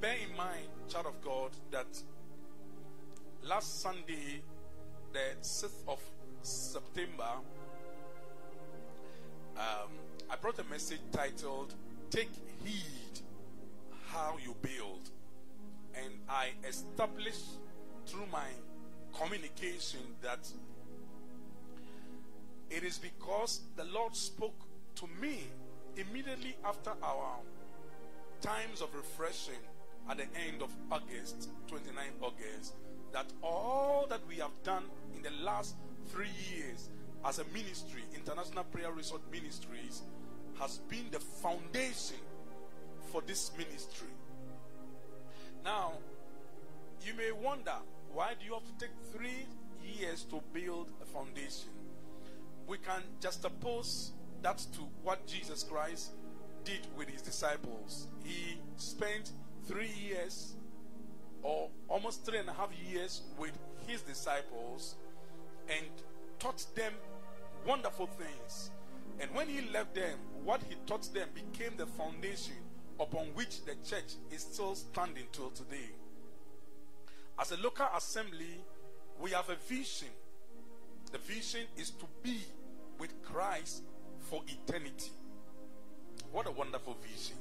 bear in mind, child of God, that last Sunday, the 6th of September, um, I brought a message titled Take Heed How You Build. And I established through my communication that it is because the Lord spoke to me immediately after our times of refreshing at the end of August, 29 August, that all that we have done in the last three years as a ministry, International Prayer Resort Ministries, has been the foundation for this ministry. Now, you may wonder why do you have to take three years to build a foundation? We can just oppose that to what Jesus Christ did with his disciples. He spent three years or almost three and a half years with his disciples and taught them wonderful things. And when he left them, what he taught them became the foundation upon which the church is still standing till today. As a local assembly, we have a vision. The vision is to be with Christ for eternity. What a wonderful vision.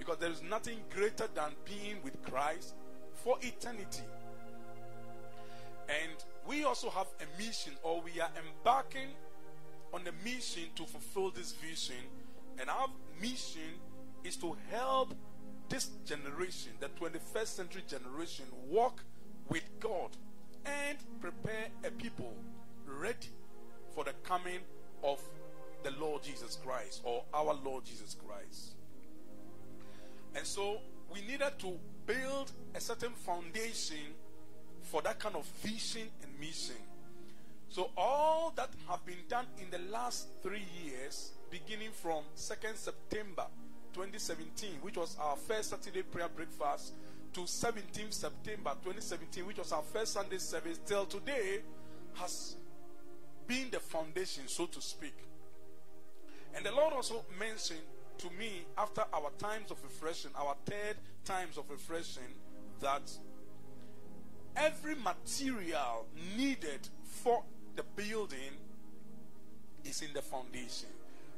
Because there is nothing greater than being with Christ for eternity. And we also have a mission, or we are embarking on a mission to fulfill this vision. And our mission is to help this generation, the 21st century generation, walk with God and prepare a people ready for the coming of the Lord Jesus Christ or our Lord Jesus Christ. And so we needed to build a certain foundation for that kind of vision and mission. So all that have been done in the last three years, beginning from 2nd September 2017, which was our first Saturday prayer breakfast, to 17th September 2017, which was our first Sunday service, till today, has been the foundation, so to speak. And the Lord also mentioned to me after our times of refreshing, our third times of refreshing, that every material needed for the building is in the foundation.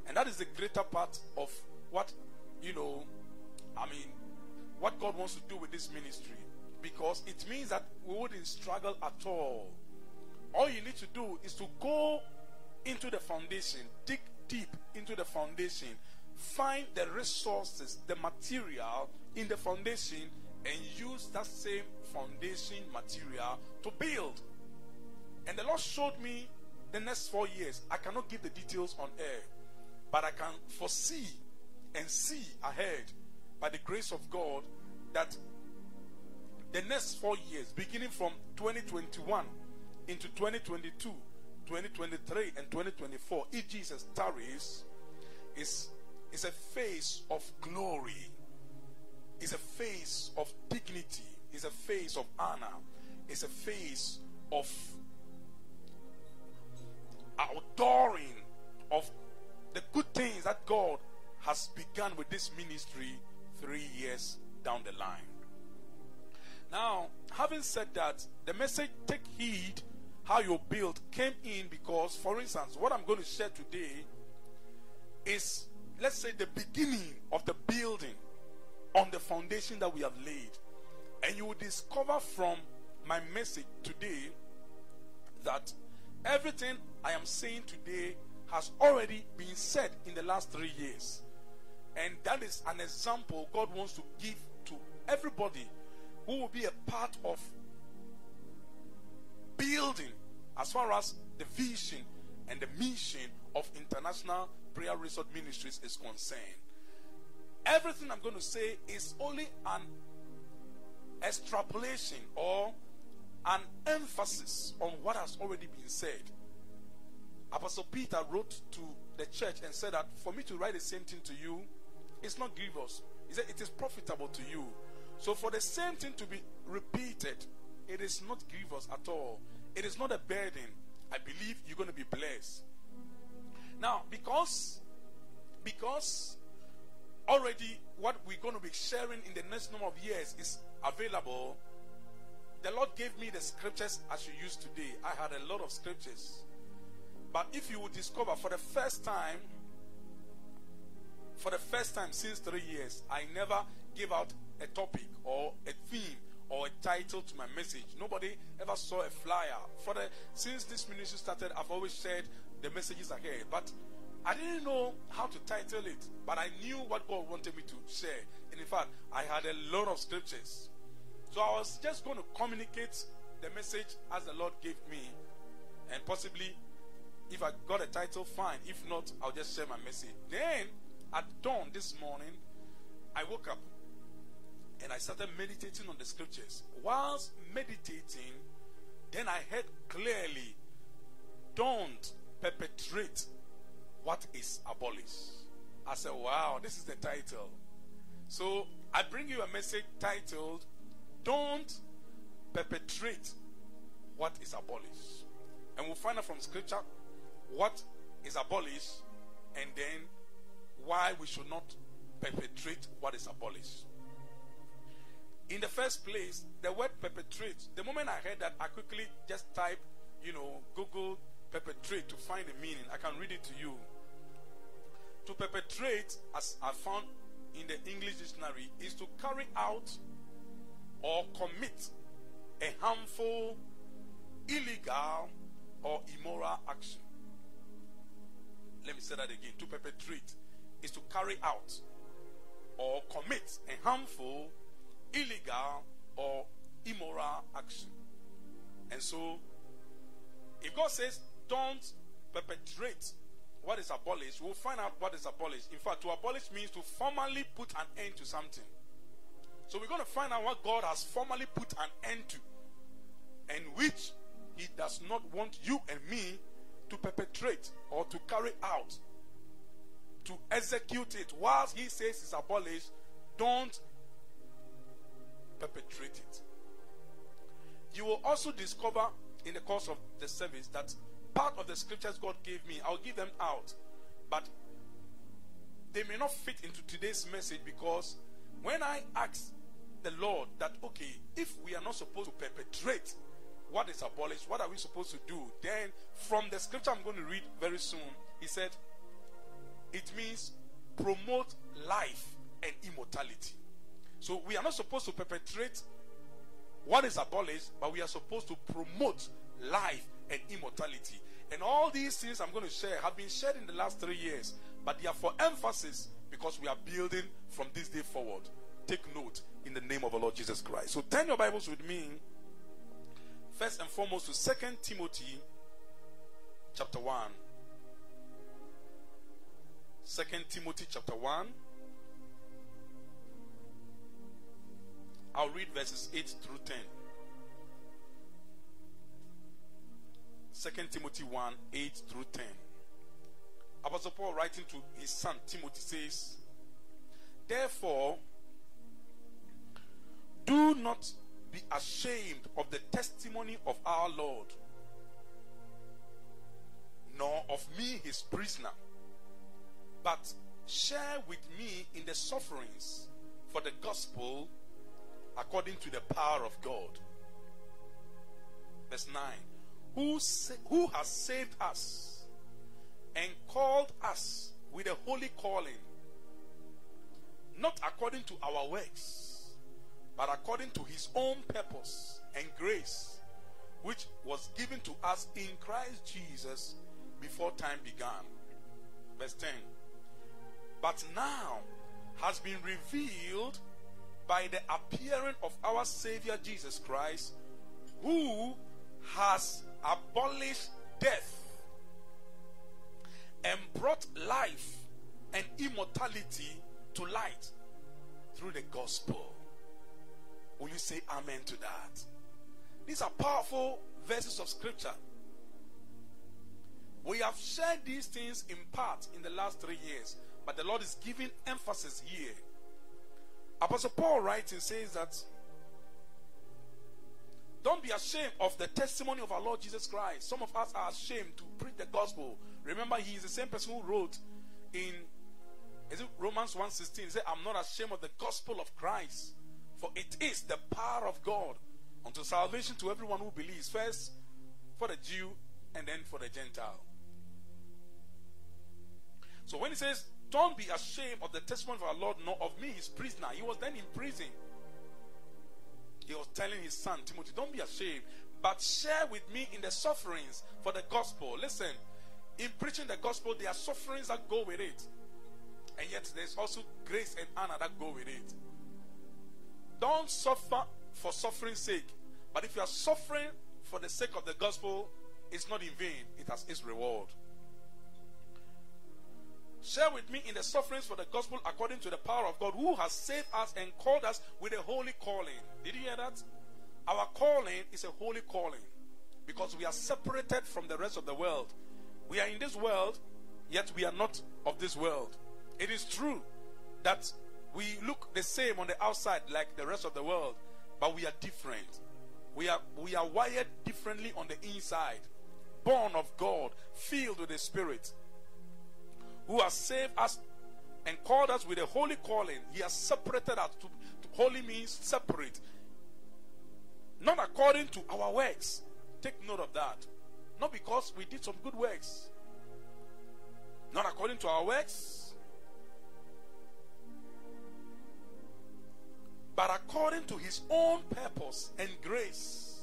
And that is the greater part of what, you know, I mean, what God wants to do with this ministry. Because it means that we wouldn't struggle at all. All you need to do is to go into the foundation, dig deep into the foundation, find the resources, the material in the foundation, and use that same foundation material to build. And the Lord showed me the next four years. I cannot give the details on air, but I can foresee and see ahead by the grace of God that the next four years, beginning from 2021 into 2022, 2023, and 2024, if Jesus tarries, is, is a face of glory, is a face of dignity, is a face of honor, is a face of outdooring of the good things that God has begun with this ministry three years down the line. Now, having said that, the message take heed how you build came in because, for instance, what I'm going to share today is, let's say, the beginning of the building on the foundation that we have laid. And you will discover from my message today that everything I am saying today has already been said in the last three years. And that is an example God wants to give to everybody who will be a part of building as far as the vision and the mission of International Prayer Resort Ministries is concerned. Everything I'm going to say is only an extrapolation or an emphasis on what has already been said. Apostle Peter wrote to the church and said that for me to write the same thing to you, it's not grievous. He said it is profitable to you. So for the same thing to be repeated, it is not grievous at all. It is not a burden. I believe you're going to be blessed. Now, because because already what we're going to be sharing in the next number of years is available. The Lord gave me the scriptures as you use today. I had a lot of scriptures. But if you would discover for the first time, for the first time since three years, I never give out a topic or a theme or a title to my message. Nobody ever saw a flyer. For the since this ministry started, I've always said the messages here. But I didn't know how to title it, but I knew what God wanted me to share. And in fact, I had a lot of scriptures. So I was just going to communicate the message as the Lord gave me. And possibly, if I got a title, fine. If not, I'll just share my message. Then, at dawn this morning, I woke up and I started meditating on the scriptures. Whilst meditating, then I heard clearly, don't perpetrate what is abolished. I said, wow, this is the title. So I bring you a message titled, Don't Perpetrate What is Abolished. And we'll find out from scripture what is abolished and then why we should not perpetrate what is abolished. In the first place, the word perpetrate, the moment I heard that, I quickly just type, you know, Google perpetrate to find the meaning. I can read it to you. To perpetrate, as I found in the English dictionary, is to carry out or commit a harmful, illegal, or immoral action. Let me say that again. To perpetrate is to carry out or commit a harmful, illegal, or immoral action. And so, if God says, don't perpetrate what is abolished, we'll find out what is abolished. In fact, to abolish means to formally put an end to something. So we're going to find out what God has formally put an end to, and which He does not want you and me to perpetrate or to carry out, to execute it. Whilst He says it's abolished, don't perpetrate it. You will also discover in the course of the service that part of the scriptures God gave me, I'll give them out. But they may not fit into today's message because when I ask the Lord that, okay, if we are not supposed to perpetrate what is abolished, what are we supposed to do? Then, from the scripture I'm going to read very soon, he said, it means promote life and immortality. So, we are not supposed to perpetrate what is abolished, but we are supposed to promote life and immortality. And all these things I'm going to share have been shared in the last three years, but they are for emphasis because we are building from this day forward. Take note in the name of our Lord Jesus Christ. So turn your Bibles with me first and foremost to Second Timothy chapter 1. 2 Timothy chapter 1. I'll read verses 8 through 10. 2 Timothy 1 8 through 10. Apostle Paul, writing to his son Timothy, says, Therefore, do not be ashamed of the testimony of our Lord, nor of me, his prisoner, but share with me in the sufferings for the gospel according to the power of God. Verse 9 who, sa- who has saved us and called us with a holy calling, not according to our works, but according to his own purpose and grace, which was given to us in Christ Jesus before time began. Verse 10 But now has been revealed by the appearing of our Savior Jesus Christ, who has abolished death and brought life and immortality to light through the gospel. Will you say amen to that? These are powerful verses of scripture. We have shared these things in part in the last three years, but the Lord is giving emphasis here. Apostle Paul writes and says that don't be ashamed of the testimony of our Lord Jesus Christ. Some of us are ashamed to preach the gospel. Remember, he is the same person who wrote in Is it Romans 1:16? He said, I'm not ashamed of the gospel of Christ, for it is the power of God unto salvation to everyone who believes. First for the Jew and then for the Gentile. So when he says, Don't be ashamed of the testimony of our Lord, nor of me, his prisoner, he was then in prison. He was telling his son Timothy, Don't be ashamed, but share with me in the sufferings for the gospel. Listen, in preaching the gospel, there are sufferings that go with it. And yet there's also grace and honor that go with it. Don't suffer for suffering's sake. But if you are suffering for the sake of the gospel, it's not in vain. It has its reward. Share with me in the sufferings for the gospel according to the power of God who has saved us and called us with a holy calling. Did you hear that? Our calling is a holy calling because we are separated from the rest of the world. We are in this world, yet we are not of this world. It is true that we look the same on the outside like the rest of the world, but we are different. We are we are wired differently on the inside. Born of God, filled with the Spirit, who has saved us and called us with a holy calling. He has separated us. To, to holy means separate. Not according to our works. Take note of that. Not because we did some good works. Not according to our works. But according to his own purpose and grace,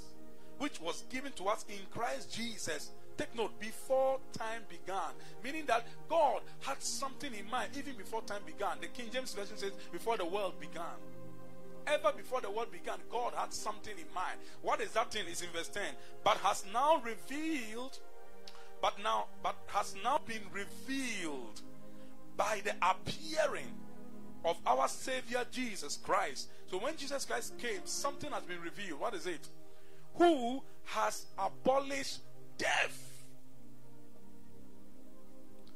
which was given to us in Christ Jesus. Take note, before time began. Meaning that God had something in mind even before time began. The King James Version says, before the world began ever before the world began, God had something in mind. What is that thing? Is in verse 10. But has now revealed, but now, but has now been revealed by the appearing of our Savior Jesus Christ. So when Jesus Christ came, something has been revealed. What is it? Who has abolished death.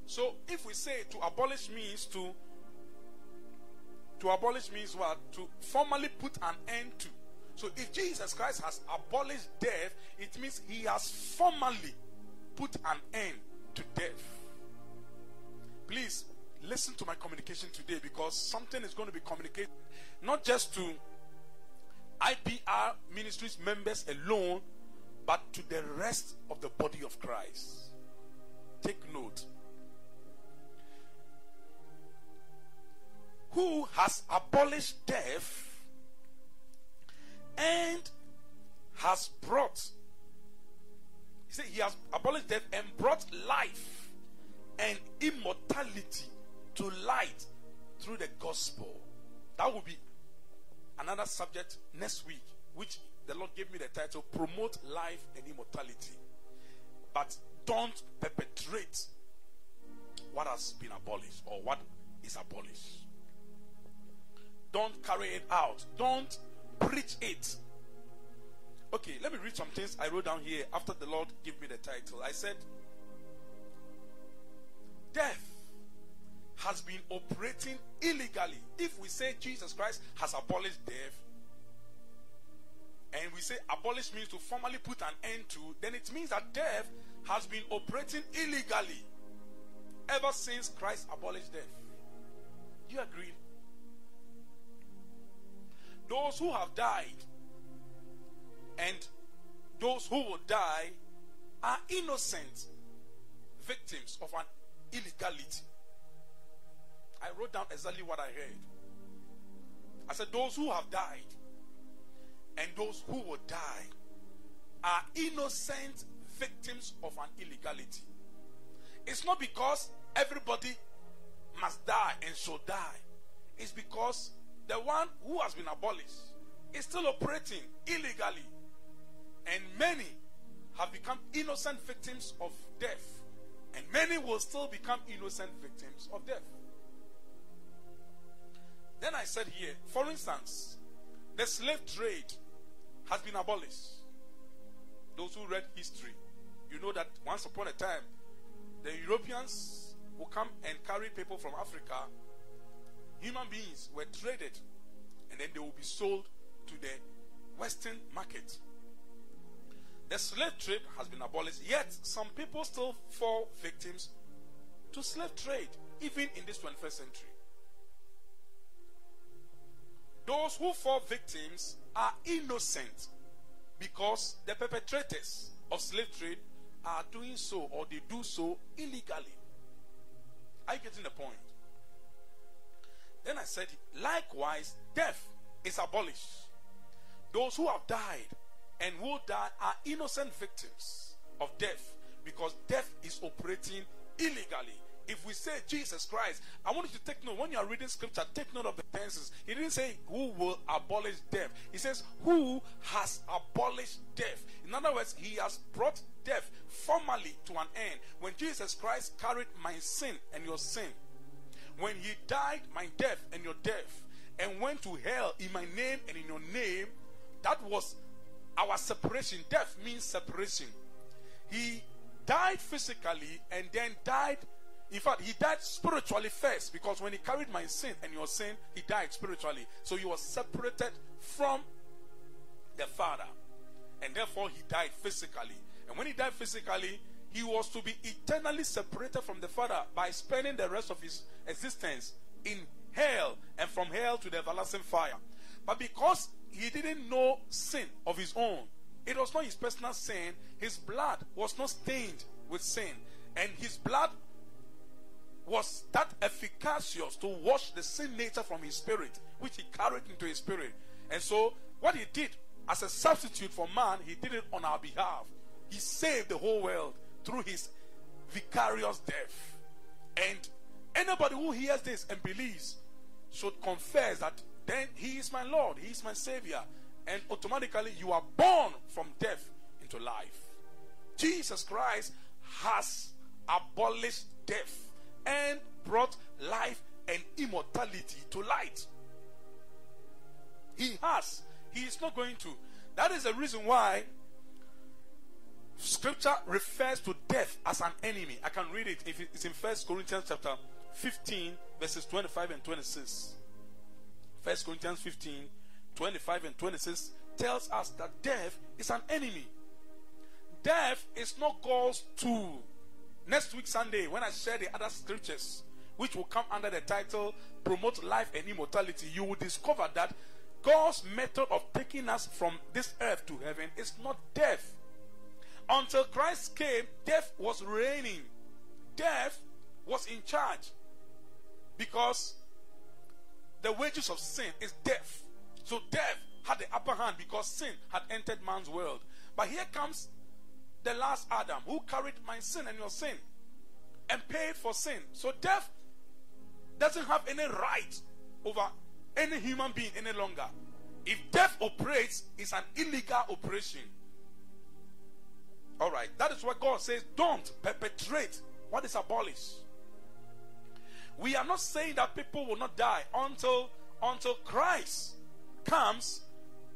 So if we say to abolish means to to abolish means what? To formally put an end to. So if Jesus Christ has abolished death, it means he has formally put an end to death. Please listen to my communication today because something is going to be communicated not just to IPR ministries members alone, but to the rest of the body of Christ. Take note. Who has abolished death and has brought he said he has abolished death and brought life and immortality to light through the gospel. That will be another subject next week which the lord gave me the title promote life and immortality. But don't perpetrate what has been abolished or what is abolished don't carry it out. Don't preach it. Okay, let me read some things I wrote down here after the Lord gave me the title. I said, Death has been operating illegally. If we say Jesus Christ has abolished death, and we say abolish means to formally put an end to, then it means that death has been operating illegally ever since Christ abolished death. You agree? Those who have died and those who will die are innocent victims of an illegality. I wrote down exactly what I heard. I said, Those who have died and those who will die are innocent victims of an illegality. It's not because everybody must die and should die, it's because the one who has been abolished is still operating illegally. And many have become innocent victims of death. And many will still become innocent victims of death. Then I said here, for instance, the slave trade has been abolished. Those who read history, you know that once upon a time, the Europeans will come and carry people from Africa human beings were traded and then they will be sold to the Western market. The slave trade has been abolished, yet some people still fall victims to slave trade, even in this 21st century. those who fall victims are innocent because the perpetrators of slave trade are doing so or they do so illegally. Are you getting the point? Then I said, likewise, death is abolished. Those who have died and will die are innocent victims of death because death is operating illegally. If we say Jesus Christ, I want you to take note when you are reading scripture, take note of the tenses. He didn't say who will abolish death, he says who has abolished death. In other words, he has brought death formally to an end. When Jesus Christ carried my sin and your sin, when he died my death and your death, and went to hell in my name and in your name, that was our separation. Death means separation. He died physically and then died. In fact, he died spiritually first because when he carried my sin and your sin, he died spiritually. So he was separated from the Father. And therefore, he died physically. And when he died physically, he was to be eternally separated from the Father by spending the rest of his existence in hell and from hell to the everlasting fire. But because he didn't know sin of his own, it was not his personal sin. His blood was not stained with sin. And his blood was that efficacious to wash the sin nature from his spirit, which he carried into his spirit. And so, what he did as a substitute for man, he did it on our behalf. He saved the whole world through his vicarious death. And anybody who hears this and believes should confess that then he is my Lord, he is my Savior, and automatically you are born from death into life. Jesus Christ has abolished death and brought life and immortality to light. He has. He is not going to. That is the reason why scripture refers to death as an enemy. I can read it if it's in First Corinthians chapter 15, verses 25 and 26. First Corinthians 15, 25 and 26 tells us that death is an enemy. Death is not God's tool. Next week, Sunday, when I share the other scriptures, which will come under the title Promote Life and Immortality, you will discover that God's method of taking us from this earth to heaven is not death. Until Christ came, death was reigning, death was in charge because the wages of sin is death. So death had the upper hand because sin had entered man's world. But here comes the last Adam who carried my sin and your sin and paid for sin. So death doesn't have any right over any human being any longer. If death operates, it's an illegal operation. All right, that is what God says don't perpetrate what is abolished. We are not saying that people will not die until until Christ comes.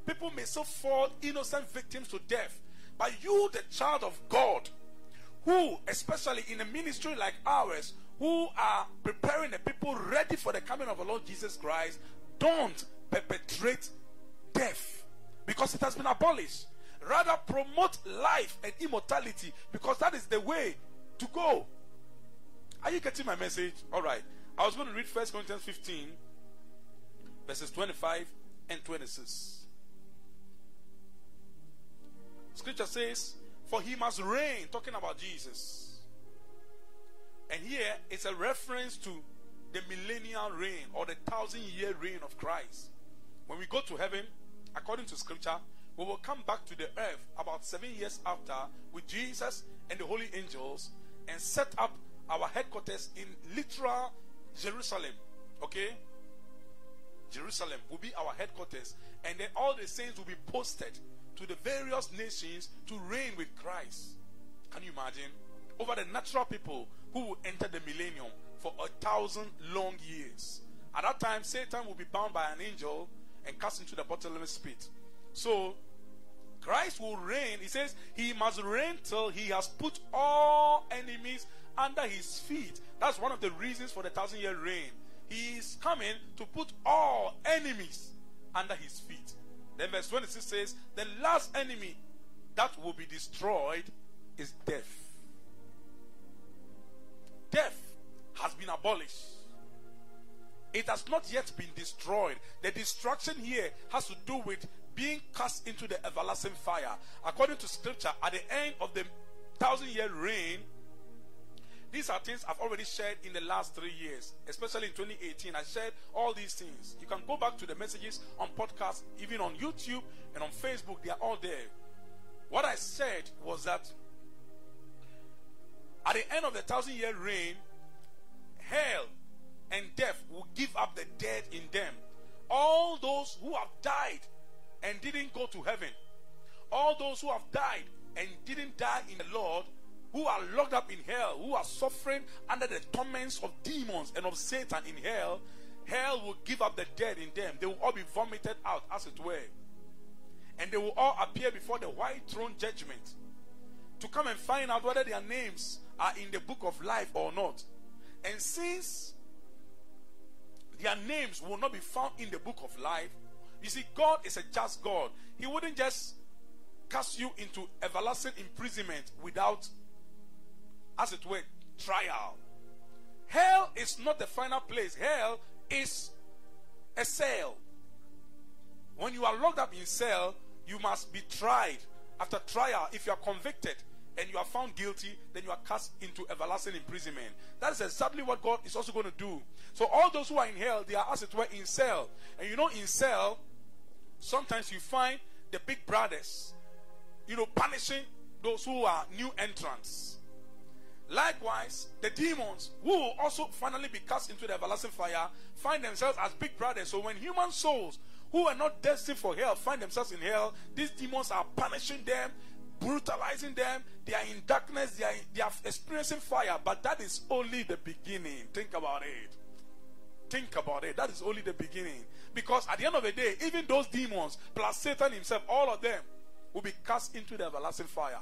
People may still fall innocent victims to death. But you, the child of God, who, especially in a ministry like ours, who are preparing the people ready for the coming of the Lord Jesus Christ, don't perpetrate death because it has been abolished. Rather, promote life and immortality because that is the way to go. Are you getting my message? All right. I was going to read 1 Corinthians 15, verses 25 and 26. Scripture says, For he must reign, talking about Jesus. And here it's a reference to the millennial reign or the thousand year reign of Christ. When we go to heaven, according to scripture, we will come back to the earth about seven years after with Jesus and the holy angels and set up our headquarters in literal Jerusalem. Okay? Jerusalem will be our headquarters, and then all the saints will be posted to the various nations to reign with Christ. Can you imagine? Over the natural people who will enter the millennium for a thousand long years. At that time, Satan will be bound by an angel and cast into the bottomless pit. So, Christ will reign. He says he must reign till he has put all enemies under his feet. That's one of the reasons for the thousand year reign. He is coming to put all enemies under his feet. Then verse 26 says, The last enemy that will be destroyed is death. Death has been abolished. it has not yet been destroyed. The destruction here has to do with being cast into the everlasting fire. According to scripture, at the end of the thousand year reign, these are things I've already shared in the last three years, especially in 2018. I shared all these things. You can go back to the messages on podcast, even on YouTube and on Facebook. They are all there. What I said was that at the end of the thousand year reign, hell and death will give up the dead in them. All those who have died and didn't go to heaven, all those who have died and didn't die in the Lord, who are locked up in hell, who are suffering under the torments of demons and of Satan in hell, hell will give up the dead in them. They will all be vomited out, as it were. And they will all appear before the white throne judgment to come and find out whether their names are in the book of life or not. And since their names will not be found in the book of life, you see, God is a just God. He wouldn't just cast you into everlasting imprisonment without, as it were, trial. Hell is not the final place, hell is a cell. When you are locked up in cell, you must be tried. After trial, if you are convicted, and you are found guilty, then you are cast into everlasting imprisonment. That is exactly what God is also going to do. So all those who are in hell, they are as it were in cell. And you know, in cell, sometimes you find the big brothers, you know, punishing those who are new entrants. Likewise, the demons who will also finally be cast into the everlasting fire find themselves as big brothers. So when human souls who are not destined for hell find themselves in hell, these demons are punishing them, brutalizing them. They are in darkness. They are, they are experiencing fire. But that is only the beginning. Think about it. Think about it. That is only the beginning. Because at the end of the day, even those demons, plus Satan himself, all of them will be cast into the everlasting fire.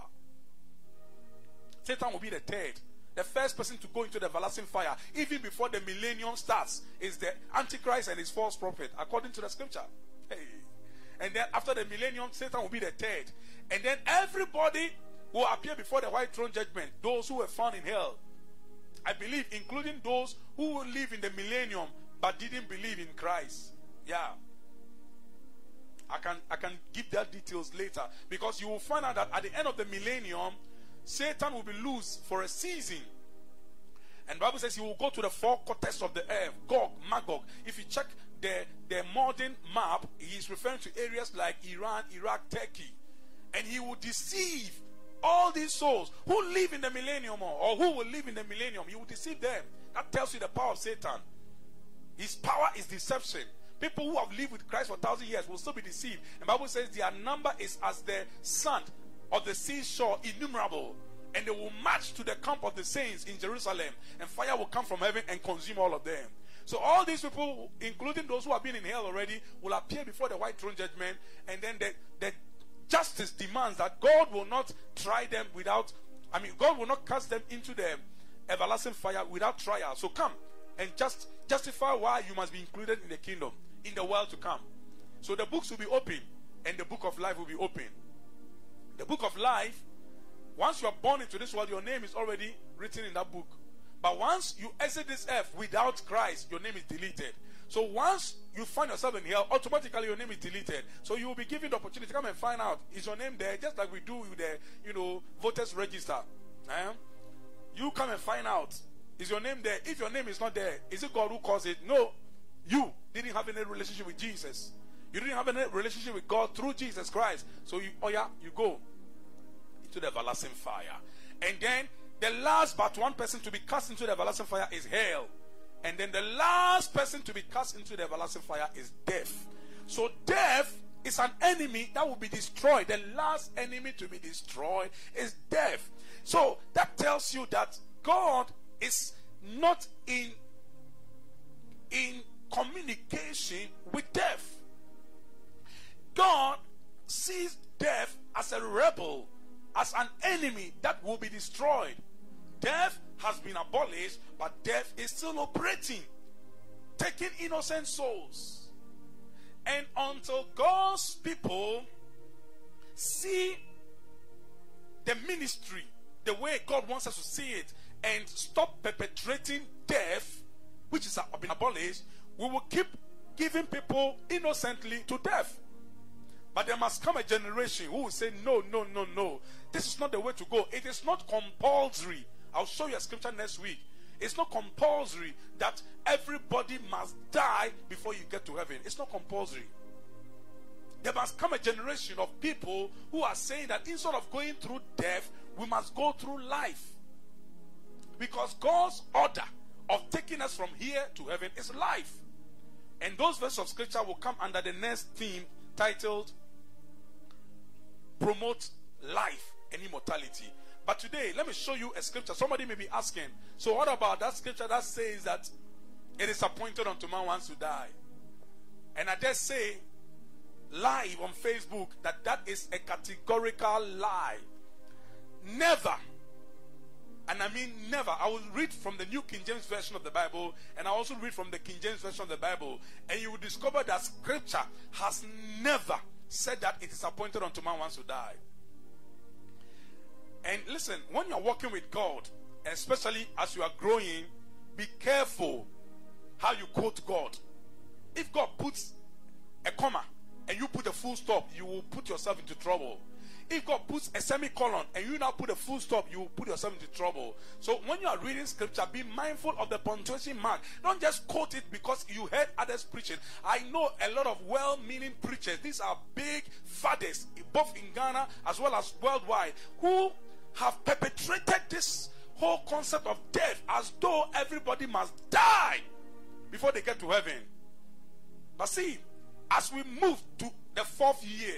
Satan will be the third. The first person to go into the everlasting fire, even before the millennium starts, is the Antichrist and his false prophet, according to the scripture. Hey. And then after the millennium, Satan will be the third. And then everybody will appear before the white throne judgment. Those who were found in hell. I believe, including those who will live in the millennium but didn't believe in Christ. Yeah. I can I can give that details later because you will find out that at the end of the millennium, Satan will be loose for a season. And Bible says he will go to the four quarters of the earth, Gog, Magog. If you check the, the modern map, he is referring to areas like Iran, Iraq, Turkey. And he will deceive all these souls who live in the millennium or who will live in the millennium. you will deceive them. That tells you the power of Satan. His power is deception. People who have lived with Christ for thousand years will still be deceived. And Bible says their number is as the sand of the seashore, innumerable. And they will march to the camp of the saints in Jerusalem, and fire will come from heaven and consume all of them. So all these people, including those who have been in hell already, will appear before the white throne judgment, and then the, the justice demands that God will not try them without, I mean, God will not cast them into the everlasting fire without trial. So come and just justify why you must be included in the kingdom, in the world to come. So the books will be open, and the book of life will be open. The book of life, once you are born into this world, your name is already written in that book. But once you exit this earth without Christ, your name is deleted. So once you find yourself in hell, automatically your name is deleted. So you will be given the opportunity to come and find out is your name there, just like we do with the you know voters register. Eh? You come and find out is your name there. If your name is not there, is it God who caused it? No, you didn't have any relationship with Jesus. You didn't have any relationship with God through Jesus Christ. So you, oh yeah, you go into the everlasting fire, and then the last but one person to be cast into the everlasting fire is hell. And then the last person to be cast into the everlasting fire is death. So death is an enemy that will be destroyed. The last enemy to be destroyed is death. So that tells you that God is not in in communication with death. God sees death as a rebel, as an enemy that will be destroyed. Death has been abolished, but death is still operating, taking innocent souls. And until God's people see the ministry the way God wants us to see it and stop perpetrating death, which has uh, been abolished, we will keep giving people innocently to death. But there must come a generation who will say, No, no, no, no. This is not the way to go. It is not compulsory. I'll show you a scripture next week. It's not compulsory that everybody must die before you get to heaven. It's not compulsory. There must come a generation of people who are saying that instead of going through death, we must go through life. Because God's order of taking us from here to heaven is life. And those verses of scripture will come under the next theme titled Promote Life and Immortality. But today, let me show you a scripture. Somebody may be asking, so what about that scripture that says that it is appointed unto man once to die? And I just say live on Facebook that that is a categorical lie. Never and I mean never. I will read from the New King James Version of the Bible and I also read from the King James Version of the Bible. And you will discover that scripture has never said that it is appointed unto man once to die. And listen, when you're working with God, especially as you are growing, be careful how you quote God. If God puts a comma and you put a full stop, you will put yourself into trouble. If God puts a semicolon and you now put a full stop, you will put yourself into trouble. So when you are reading scripture, be mindful of the punctuation mark. Don't just quote it because you heard others preaching. I know a lot of well meaning preachers. These are big fathers, both in Ghana as well as worldwide, who have perpetrated this whole concept of death as though everybody must die before they get to heaven. But see, as we move to the fourth year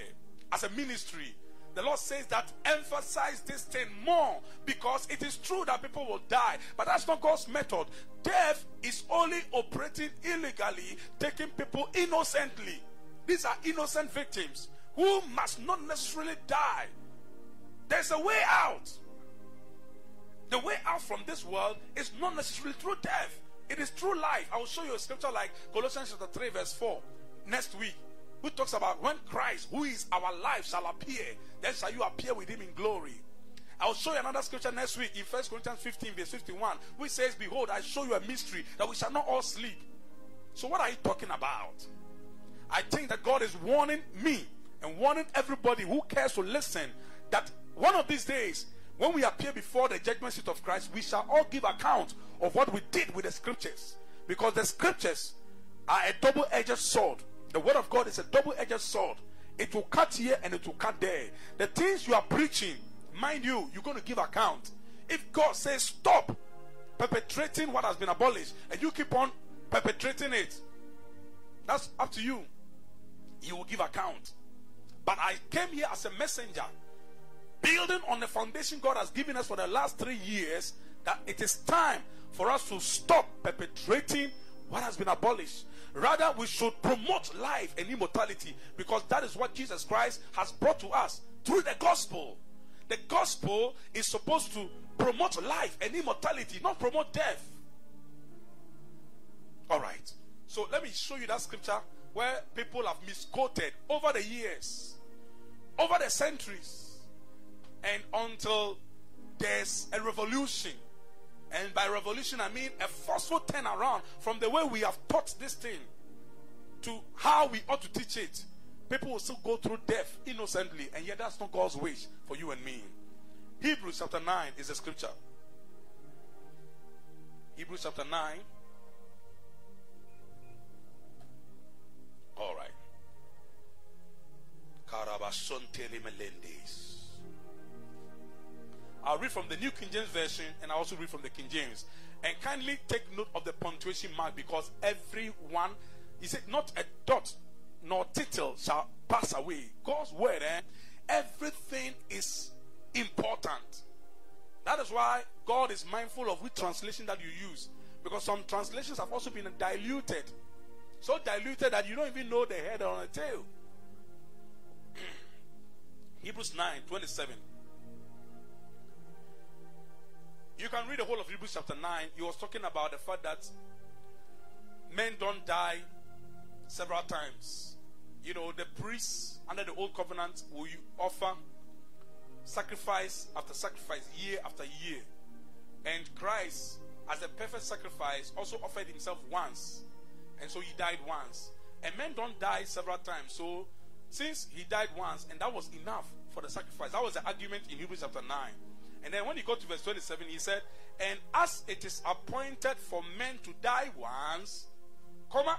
as a ministry, the Lord says that emphasize this thing more because it is true that people will die, but that's not God's method. Death is only operating illegally, taking people innocently. These are innocent victims who must not necessarily die. There's a way out. The way out from this world is not necessarily through death, it is through life. I will show you a scripture like Colossians chapter 3, verse 4 next week who talks about when Christ, who is our life, shall appear, then shall you appear with him in glory. I'll show you another scripture next week in 1 Corinthians 15, verse 51, which says, Behold, I show you a mystery that we shall not all sleep. So, what are you talking about? I think that God is warning me and warning everybody who cares to listen that one of these days, when we appear before the judgment seat of Christ, we shall all give account of what we did with the scriptures. Because the scriptures are a double edged sword. The word of God is a double edged sword. It will cut here and it will cut there. The things you are preaching, mind you, you're going to give account. If God says stop perpetrating what has been abolished and you keep on perpetrating it, that's up to you. You will give account. But I came here as a messenger, building on the foundation God has given us for the last three years, that it is time for us to stop perpetrating what has been abolished. Rather, we should promote life and immortality because that is what Jesus Christ has brought to us through the gospel. The gospel is supposed to promote life and immortality, not promote death. All right. So let me show you that scripture where people have misquoted over the years, over the centuries, and until there's a revolution and by revolution, I mean a forceful turnaround from the way we have taught this thing to how we ought to teach it. People will still go through death innocently, and yet that's not God's wish for you and me. Hebrews chapter 9 is a scripture. Hebrews chapter 9. All right. Karabashontele melendez. I'll read from the New King James Version and I also read from the King James. And kindly take note of the punctuation mark because everyone, he said, not a dot nor tittle shall pass away. God's word, eh? everything is important. That is why God is mindful of which translation that you use. Because some translations have also been diluted. So diluted that you don't even know the head or the tail. Hebrews 9 27. You can read the whole of Hebrews chapter 9. He was talking about the fact that men don't die several times. You know, the priests under the old covenant will offer sacrifice after sacrifice, year after year. And Christ, as a perfect sacrifice, also offered himself once. and so he died once. And men don't die several times. So since he died once, and that was enough for the sacrifice, that was the argument in Hebrews chapter 9. And then when he got to verse 27, he said, And as it is appointed for men to die once, comma,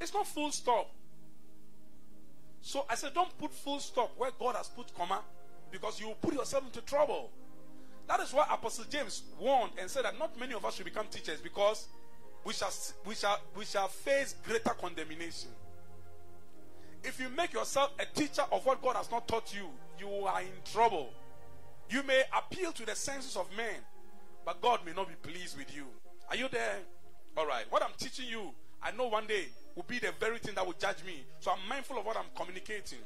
it's not full stop. So I said, don't put full stop where God has put comma because you will put yourself into trouble. That is why Apostle James warned and said that not many of us should become teachers because we shall, we shall, we shall face greater condemnation. If you make yourself a teacher of what God has not taught you, you are in trouble. You may appeal to the senses of men, but God may not be pleased with you. Are you there? All right. What I'm teaching you, I know one day will be the very thing that will judge me. So I'm mindful of what I'm communicating.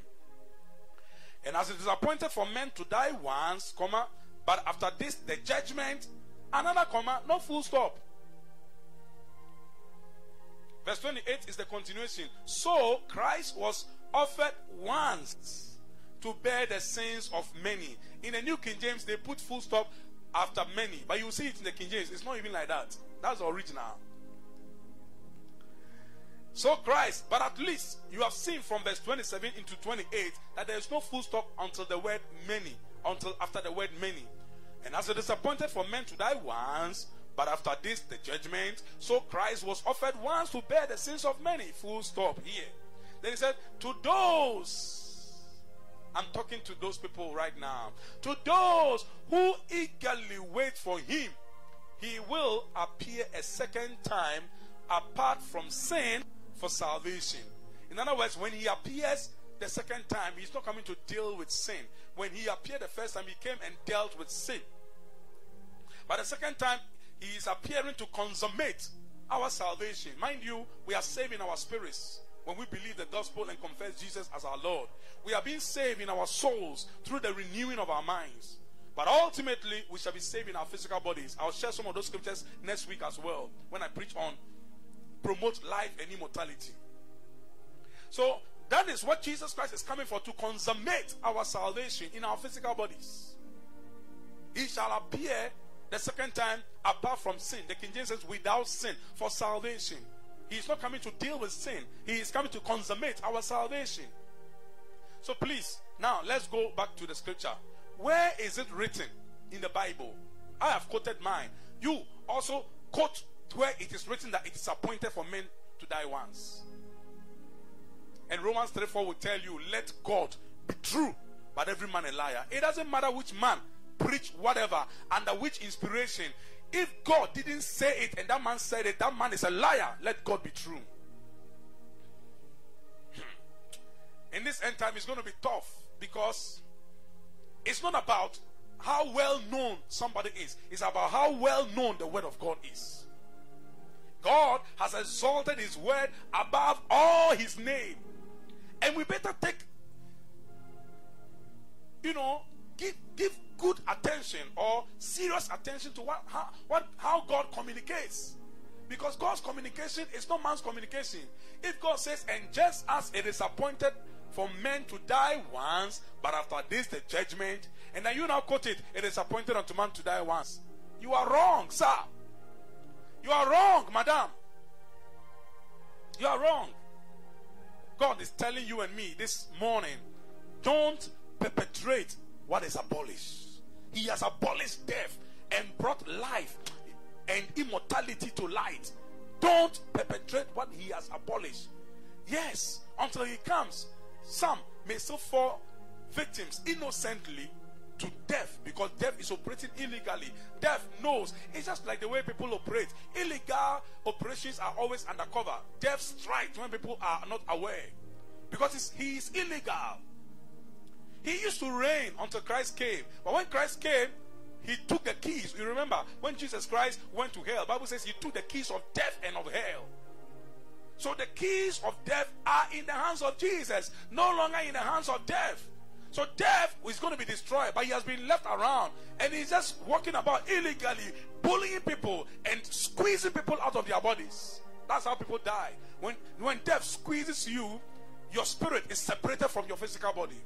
And as it is appointed for men to die once, comma, but after this the judgment, another comma, no full stop. Verse 28 is the continuation. So Christ was offered once to bear the sins of many. In the New King James, they put full stop after many. But you see it in the King James. It's not even like that. That's the original. So Christ, but at least you have seen from verse 27 into 28 that there is no full stop until the word many, until after the word many. And as it is appointed for men to die once, but after this the judgment, so Christ was offered once to bear the sins of many. Full stop here. Then he said, To those, I'm talking to those people right now, to those who eagerly wait for him, he will appear a second time apart from sin for salvation. In other words, when he appears the second time, he's not coming to deal with sin. When he appeared the first time, he came and dealt with sin. But the second time, he is appearing to consummate our salvation. Mind you, we are saving our spirits when we believe the gospel and confess Jesus as our Lord. We are being saved in our souls through the renewing of our minds. But ultimately, we shall be saved in our physical bodies. I'll share some of those scriptures next week as well when I preach on promote life and immortality. So that is what Jesus Christ is coming for to consummate our salvation in our physical bodies. He shall appear the second time apart from sin. The King James says without sin for salvation. He is not coming to deal with sin, He is coming to consummate our salvation. So please, now let's go back to the scripture. Where is it written in the Bible? I have quoted mine. You also quote where it is written that it is appointed for men to die once. And Romans 3 4 will tell you, let God be true, but every man a liar. It doesn't matter which man preach whatever, under which inspiration. If God didn't say it and that man said it, that man is a liar. Let God be true. Hmm. In this end time, it's going to be tough because it's not about how well known somebody is, it's about how well known the Word of God is. God has exalted His word above all His name. And we better take, you know, give, give good attention or serious attention to what how, what, how God communicates. Because God's communication is not man's communication. If God says, and just as it is appointed for men to die once, but after this the judgment, and then you now quote it, it is appointed unto man to die once. You are wrong, sir. You are wrong, madam. You are wrong. God is telling you and me this morning don't perpetrate what is abolished. He has abolished death and brought life and immortality to light. Don't perpetrate what he has abolished. Yes, until he comes, some may fall victims innocently to death because death is operating illegally. Death knows. It's just like the way people operate. Illegal operations are always undercover. Death strikes when people are not aware because he is illegal. He used to reign until Christ came. But when Christ came, he took the keys. You remember when Jesus Christ went to hell, Bible says he took the keys of death and of hell. So the keys of death are in the hands of Jesus, no longer in the hands of death. So death is going to be destroyed, but he has been left around and he's just walking about illegally, bullying people and squeezing people out of their bodies. That's how people die. When, when death squeezes you, your spirit is separated from your physical body.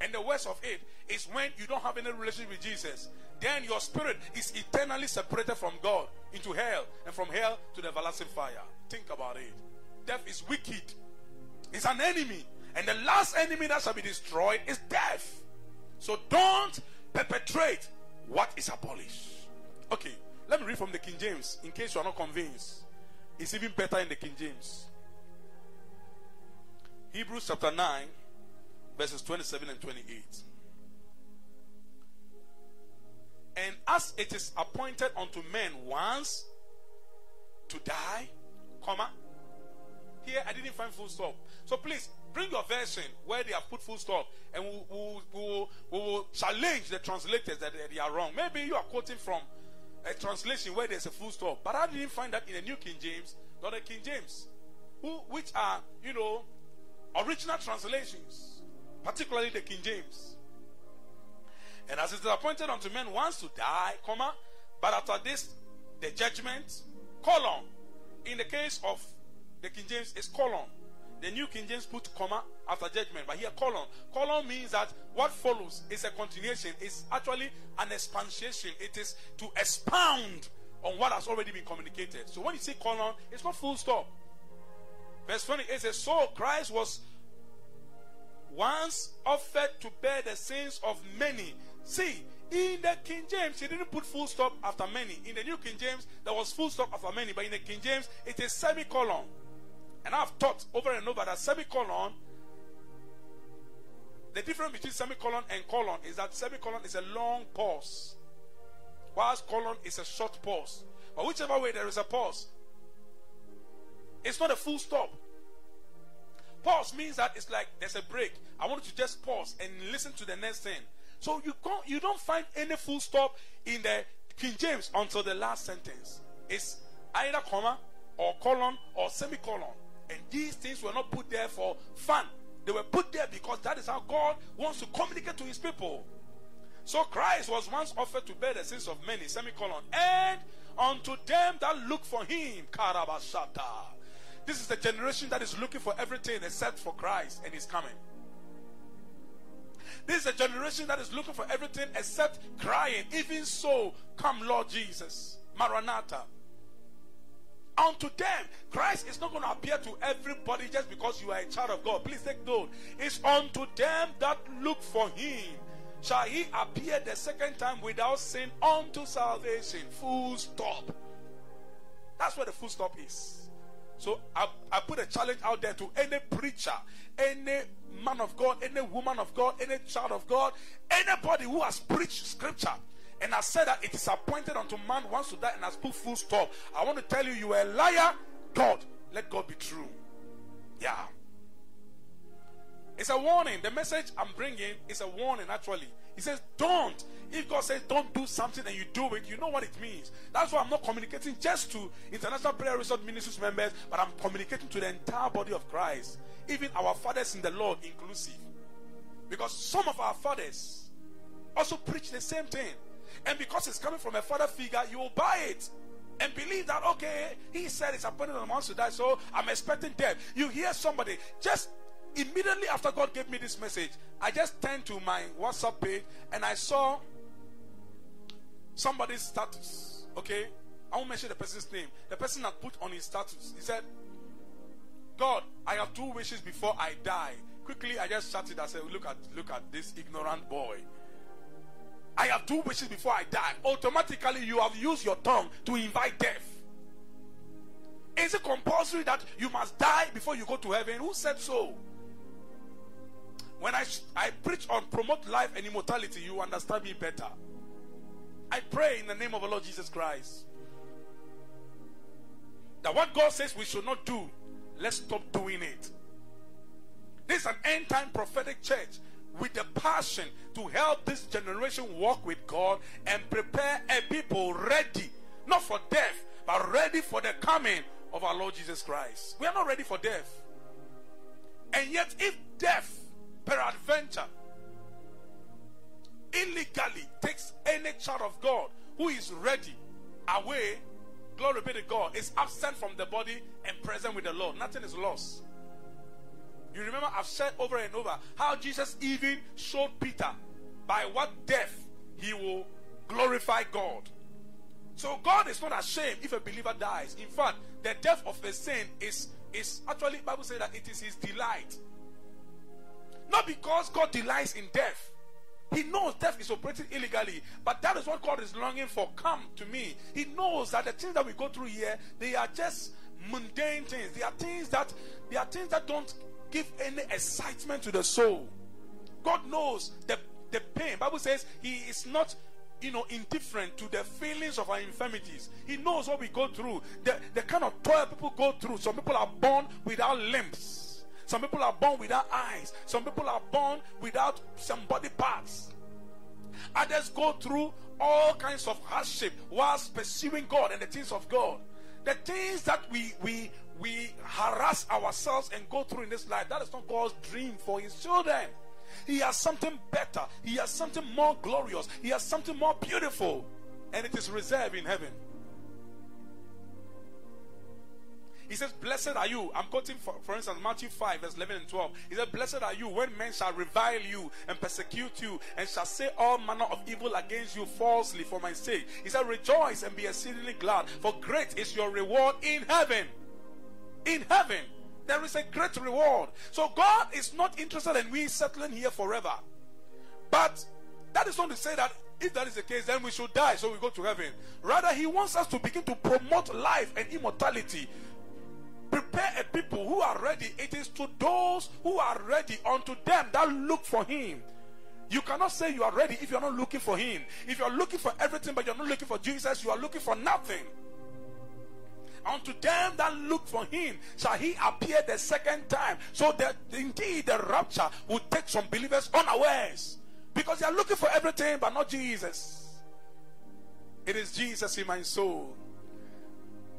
And the worst of it is when you don't have any relationship with Jesus, then your spirit is eternally separated from God into hell, and from hell to the everlasting fire. Think about it. Death is wicked, it's an enemy, and the last enemy that shall be destroyed is death. So don't perpetrate what is abolished. Okay, let me read from the King James in case you are not convinced. It's even better in the King James. Hebrews chapter 9, verses 27 and 28. And as it is appointed unto men once to die, comma. Here I didn't find full stop. So please bring your version where they have put full stop and we'll, we'll, we'll, we'll challenge the translators that they are wrong. Maybe you are quoting from a translation where there's a full stop. But I didn't find that in the New King James, not the King James. Who, which are, you know, original translations, particularly the King James. And as it is appointed unto men once to die, comma, but after this, the judgment, colon. In the case of the King James, is colon. The New King James put comma after judgment, but here colon. Colon means that what follows is a continuation. It's actually an expansion. It is to expound on what has already been communicated. So when you say colon, it's not full stop. Verse 28 says, So Christ was once offered to bear the sins of many. See, in the King James, he didn't put full stop after many. In the New King James, there was full stop after many. But in the King James, it is semicolon. And I've taught over and over that semicolon, the difference between semicolon and colon is that semicolon is a long pause, whilst colon is a short pause. But whichever way there is a pause, it's not a full stop. Pause means that it's like there's a break. I want you to just pause and listen to the next thing. So you can't, you don't find any full stop in the King James until the last sentence. It's either comma or colon or semicolon. And these things were not put there for fun. They were put there because that is how God wants to communicate to his people. So Christ was once offered to bear the sins of many, semicolon, and unto them that look for him, karabashata. This is the generation that is looking for everything except for Christ and His coming. This is a generation that is looking for everything except crying. Even so, come, Lord Jesus. Maranatha. Unto them, Christ is not going to appear to everybody just because you are a child of God. Please take note. It's unto them that look for Him. Shall He appear the second time without sin unto salvation? Full stop. That's where the full stop is. So I, I put a challenge out there to any preacher, any man of God, any woman of God, any child of God, anybody who has preached scripture and has said that it is appointed unto man once to die and has put full stop. I want to tell you, you are a liar. God, let God be true. Yeah. It's a warning. The message I'm bringing is a warning, actually. He says, Don't. If God says don't do something and you do it, you know what it means. That's why I'm not communicating just to International Prayer Resort Ministries members, but I'm communicating to the entire body of Christ, even our fathers in the Lord inclusive. Because some of our fathers also preach the same thing. And because it's coming from a father figure, you will buy it and believe that okay, he said it's appointed on a man to die, so I'm expecting death. You hear somebody just immediately after God gave me this message, I just turned to my WhatsApp page and I saw somebody's status. Okay? I won't mention the person's name. The person had put on his status. He said, God, I have two wishes before I die. Quickly, I just shouted. I said, Look at look at this ignorant boy. I have two wishes before I die. Automatically, you have used your tongue to invite death. Is it compulsory that you must die before you go to heaven? Who said so? When I, I preach on promote life and immortality, you understand me better. I pray in the name of the Lord Jesus Christ that what God says we should not do, let's stop doing it. This is an end time prophetic church with the passion to help this generation walk with God and prepare a people ready, not for death, but ready for the coming of our Lord Jesus Christ. We are not ready for death. And yet, if death, peradventure, illegally takes any child of God who is ready away, glory be to God, is absent from the body and present with the Lord. Nothing is lost. You remember, I've said over and over how Jesus even showed Peter by what death he will glorify God. So God is not ashamed if a believer dies. In fact, the death of a saint is is actually Bible says that it is his delight. Not because God delights in death. He knows death is operating illegally, but that is what God is longing for. Come to me. He knows that the things that we go through here, they are just mundane things. They are things that they are things that don't give any excitement to the soul. God knows the, the pain. Bible says he is not you know, indifferent to the feelings of our infirmities. He knows what we go through, the, the kind of toil people go through. Some people are born without limbs, some people are born without eyes, some people are born without some body parts. Others go through all kinds of hardship whilst pursuing God and the things of God. The things that we we we harass ourselves and go through in this life, that is not God's dream for his children. He has something better. He has something more glorious. He has something more beautiful. And it is reserved in heaven. He says, Blessed are you. I'm quoting, for, for instance, Matthew 5, verse 11 and 12. He said, Blessed are you when men shall revile you and persecute you and shall say all manner of evil against you falsely for my sake. He said, Rejoice and be exceedingly glad, for great is your reward in heaven. In heaven there is a great reward. So God is not interested in we settling here forever. But that is not to say that if that is the case, then we should die so we go to heaven. Rather, He wants us to begin to promote life and immortality. Prepare a people who are ready. It is to those who are ready, unto them that look for Him. You cannot say you are ready if you're not looking for Him. If you're looking for everything but you're not looking for Jesus, you are looking for nothing. Unto them that look for him shall he appear the second time. So that indeed the rapture will take some believers unawares. Because they are looking for everything but not Jesus. It is Jesus in my soul.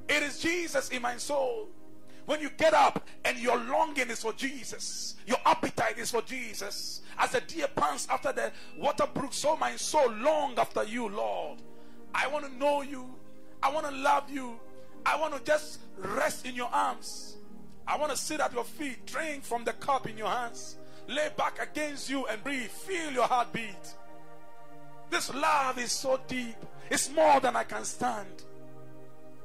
It is Jesus in my soul. When you get up and your longing is for Jesus, your appetite is for Jesus. As the deer pants after the water brook, so my soul long after you, Lord. I want to know you. I want to love you. I want to just rest in your arms. I want to sit at your feet, drink from the cup in your hands, lay back against you and breathe. Feel your heartbeat. This love is so deep, it's more than I can stand.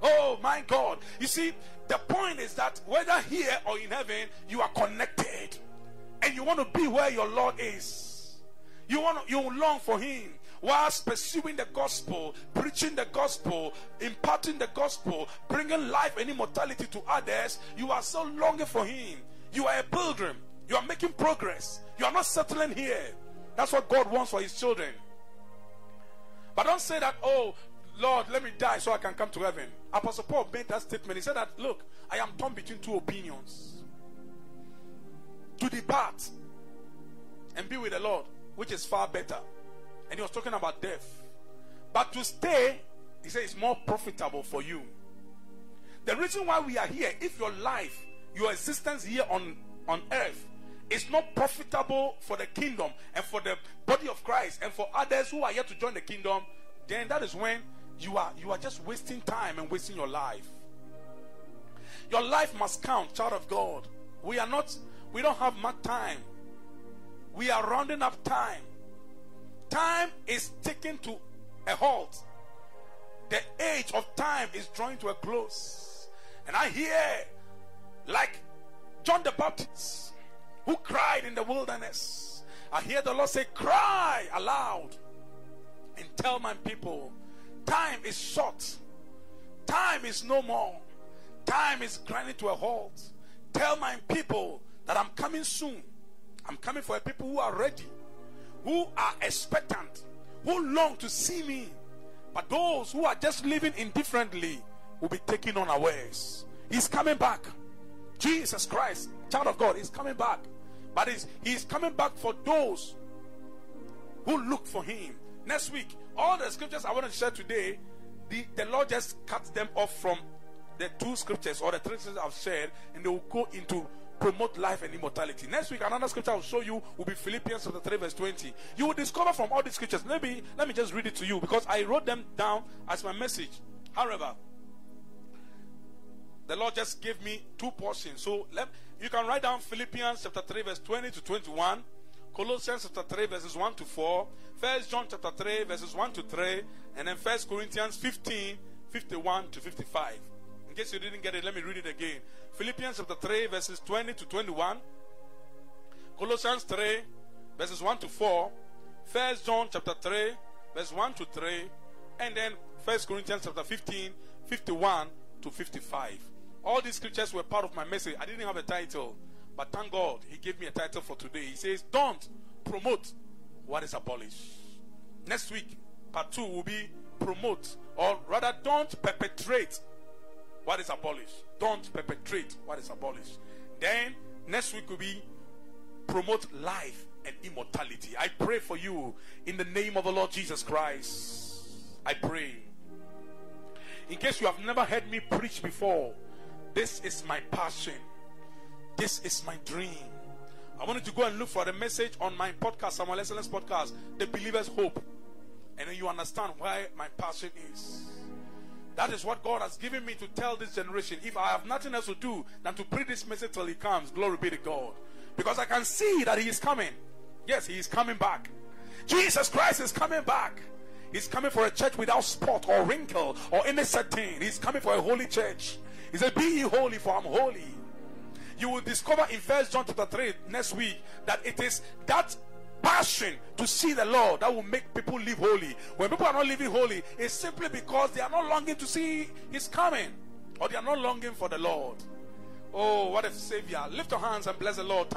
Oh my God. You see, the point is that whether here or in heaven, you are connected and you want to be where your Lord is. You want to, you long for Him whilst pursuing the gospel, preaching the gospel, imparting the gospel, bringing life and immortality to others, you are so longing for Him. You are a pilgrim. You are making progress. You are not settling here. That's what God wants for His children. But don't say that, oh, Lord, let me die so I can come to heaven. Apostle Paul made that statement. He said that, look, I am torn between two opinions. To depart and be with the Lord, which is far better. And he was talking about death. But to stay, he said, it's more profitable for you. The reason why we are here, if your life, your existence here on, on earth is not profitable for the kingdom and for the body of Christ and for others who are yet to join the kingdom, then that is when you are you are just wasting time and wasting your life. Your life must count, child of God. We are not, we don't have much time. We are rounding up time. Time is taken to a halt. The age of time is drawing to a close. And I hear, like John the Baptist, who cried in the wilderness, I hear the Lord say, Cry aloud and tell my people, time is short, time is no more, time is grinding to a halt. Tell my people that I'm coming soon. I'm coming for people who are ready who are expectant, who long to see me. But those who are just living indifferently will be taken unawares. He's coming back. Jesus Christ, child of God, is coming back. But he's, he's coming back for those who look for him. Next week, all the scriptures I want to share today, the, the Lord just cuts them off from the two scriptures or the three scriptures I've shared, and they will go into promote life and immortality. Next week, another scripture I'll show you will be Philippians chapter 3, verse 20. You will discover from all these scriptures. Maybe let me just read it to you because I wrote them down as my message. However, the Lord just gave me two portions. So let, you can write down Philippians chapter 3, verse 20 to 21. Colossians chapter 3, verses 1 to 4. First John chapter 3, verses 1 to 3. And then First Corinthians 15, 51 to 55. In case you didn't get it, let me read it again. Philippians chapter 3, verses 20 to 21. Colossians 3, verses 1 to 4. First John chapter 3, verse 1 to 3. And then First Corinthians chapter 15, 51 to 55. All these scriptures were part of my message. I didn't have a title. But thank God, He gave me a title for today. He says, Don't promote what is abolished. Next week, part two will be promote, or rather, don't perpetrate what is abolished. Don't perpetrate what is abolished. Then, next week will be promote life and immortality. I pray for you in the name of the Lord Jesus Christ. I pray. In case you have never heard me preach before, this is my passion. This is my dream. I wanted to go and look for the message on my podcast, Samuel Excellence Podcast, The Believer's Hope. And then you understand why my passion is. That is what God has given me to tell this generation. If I have nothing else to do than to preach this message till He comes, glory be to God. Because I can see that He is coming. Yes, He is coming back. Jesus Christ is coming back. He's coming for a church without spot or wrinkle or any certain. He's coming for a holy church. He said, Be ye holy, for I'm holy. You will discover in First John chapter 3 next week that it is that passion to see the Lord that will make people live holy. When people are not living holy, it's simply because they are not longing to see His coming or they are not longing for the Lord. Oh, what a Savior. Lift your hands and bless the Lord.